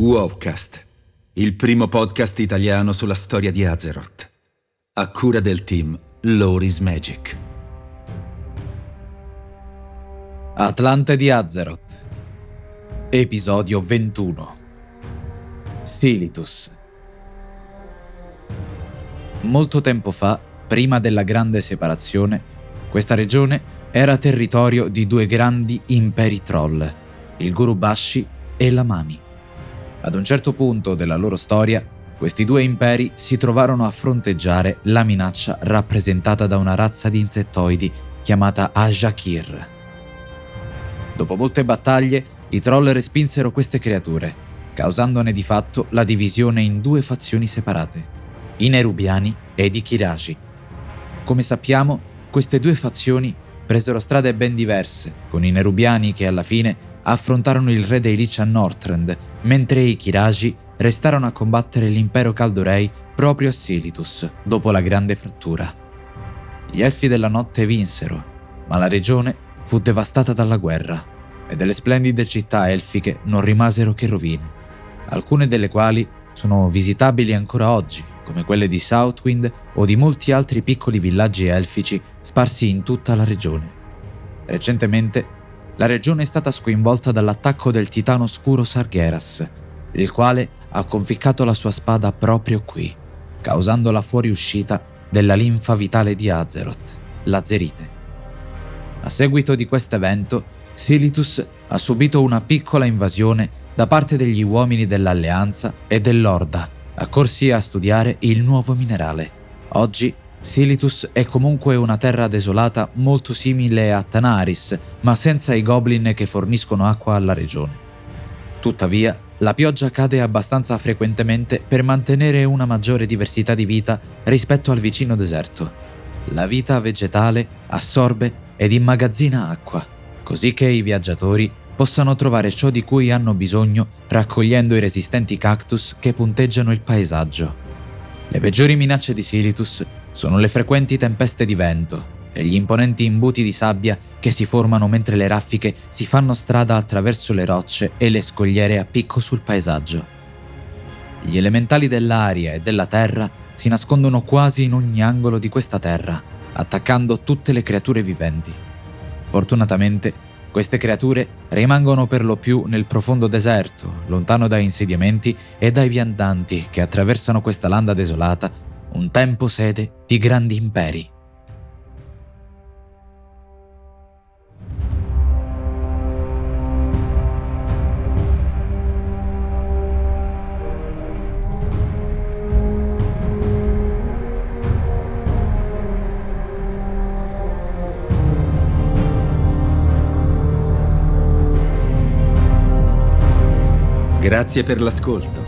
Wowcast, il primo podcast italiano sulla storia di Azeroth, a cura del team Loris Magic. Atlante di Azeroth, episodio 21. Silitus. Molto tempo fa, prima della grande separazione, questa regione era territorio di due grandi imperi troll, il Gurubashi e la Mani. Ad un certo punto della loro storia, questi due imperi si trovarono a fronteggiare la minaccia rappresentata da una razza di insettoidi chiamata Ajakir. Dopo molte battaglie, i troll respinsero queste creature, causandone di fatto la divisione in due fazioni separate, i Nerubiani ed i Kiraji. Come sappiamo, queste due fazioni presero strade ben diverse, con i Nerubiani che alla fine affrontarono il re dei Lich a Northrend, mentre i Kiraji restarono a combattere l'impero Caldorei proprio a Silitus, dopo la grande frattura. Gli elfi della notte vinsero, ma la regione fu devastata dalla guerra e delle splendide città elfiche non rimasero che rovine, alcune delle quali sono visitabili ancora oggi, come quelle di Southwind o di molti altri piccoli villaggi elfici sparsi in tutta la regione. Recentemente la regione è stata sconvolta dall'attacco del titano oscuro Sargeras, il quale ha conficcato la sua spada proprio qui, causando la fuoriuscita della linfa vitale di Azeroth, la Zerite. A seguito di questo evento, Silitus ha subito una piccola invasione da parte degli uomini dell'Alleanza e dell'Orda, accorsi a studiare il nuovo minerale. Oggi Silitus è comunque una terra desolata molto simile a Tanaris, ma senza i goblin che forniscono acqua alla regione. Tuttavia, la pioggia cade abbastanza frequentemente per mantenere una maggiore diversità di vita rispetto al vicino deserto. La vita vegetale assorbe ed immagazzina acqua, così che i viaggiatori possano trovare ciò di cui hanno bisogno raccogliendo i resistenti cactus che punteggiano il paesaggio. Le peggiori minacce di Silitus sono le frequenti tempeste di vento e gli imponenti imbuti di sabbia che si formano mentre le raffiche si fanno strada attraverso le rocce e le scogliere a picco sul paesaggio. Gli elementali dell'aria e della terra si nascondono quasi in ogni angolo di questa terra, attaccando tutte le creature viventi. Fortunatamente, queste creature rimangono per lo più nel profondo deserto, lontano dai insediamenti e dai viandanti che attraversano questa landa desolata un tempo sede di grandi imperi. Grazie per l'ascolto.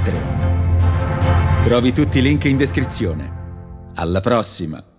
Patreon. Trovi tutti i link in descrizione. Alla prossima!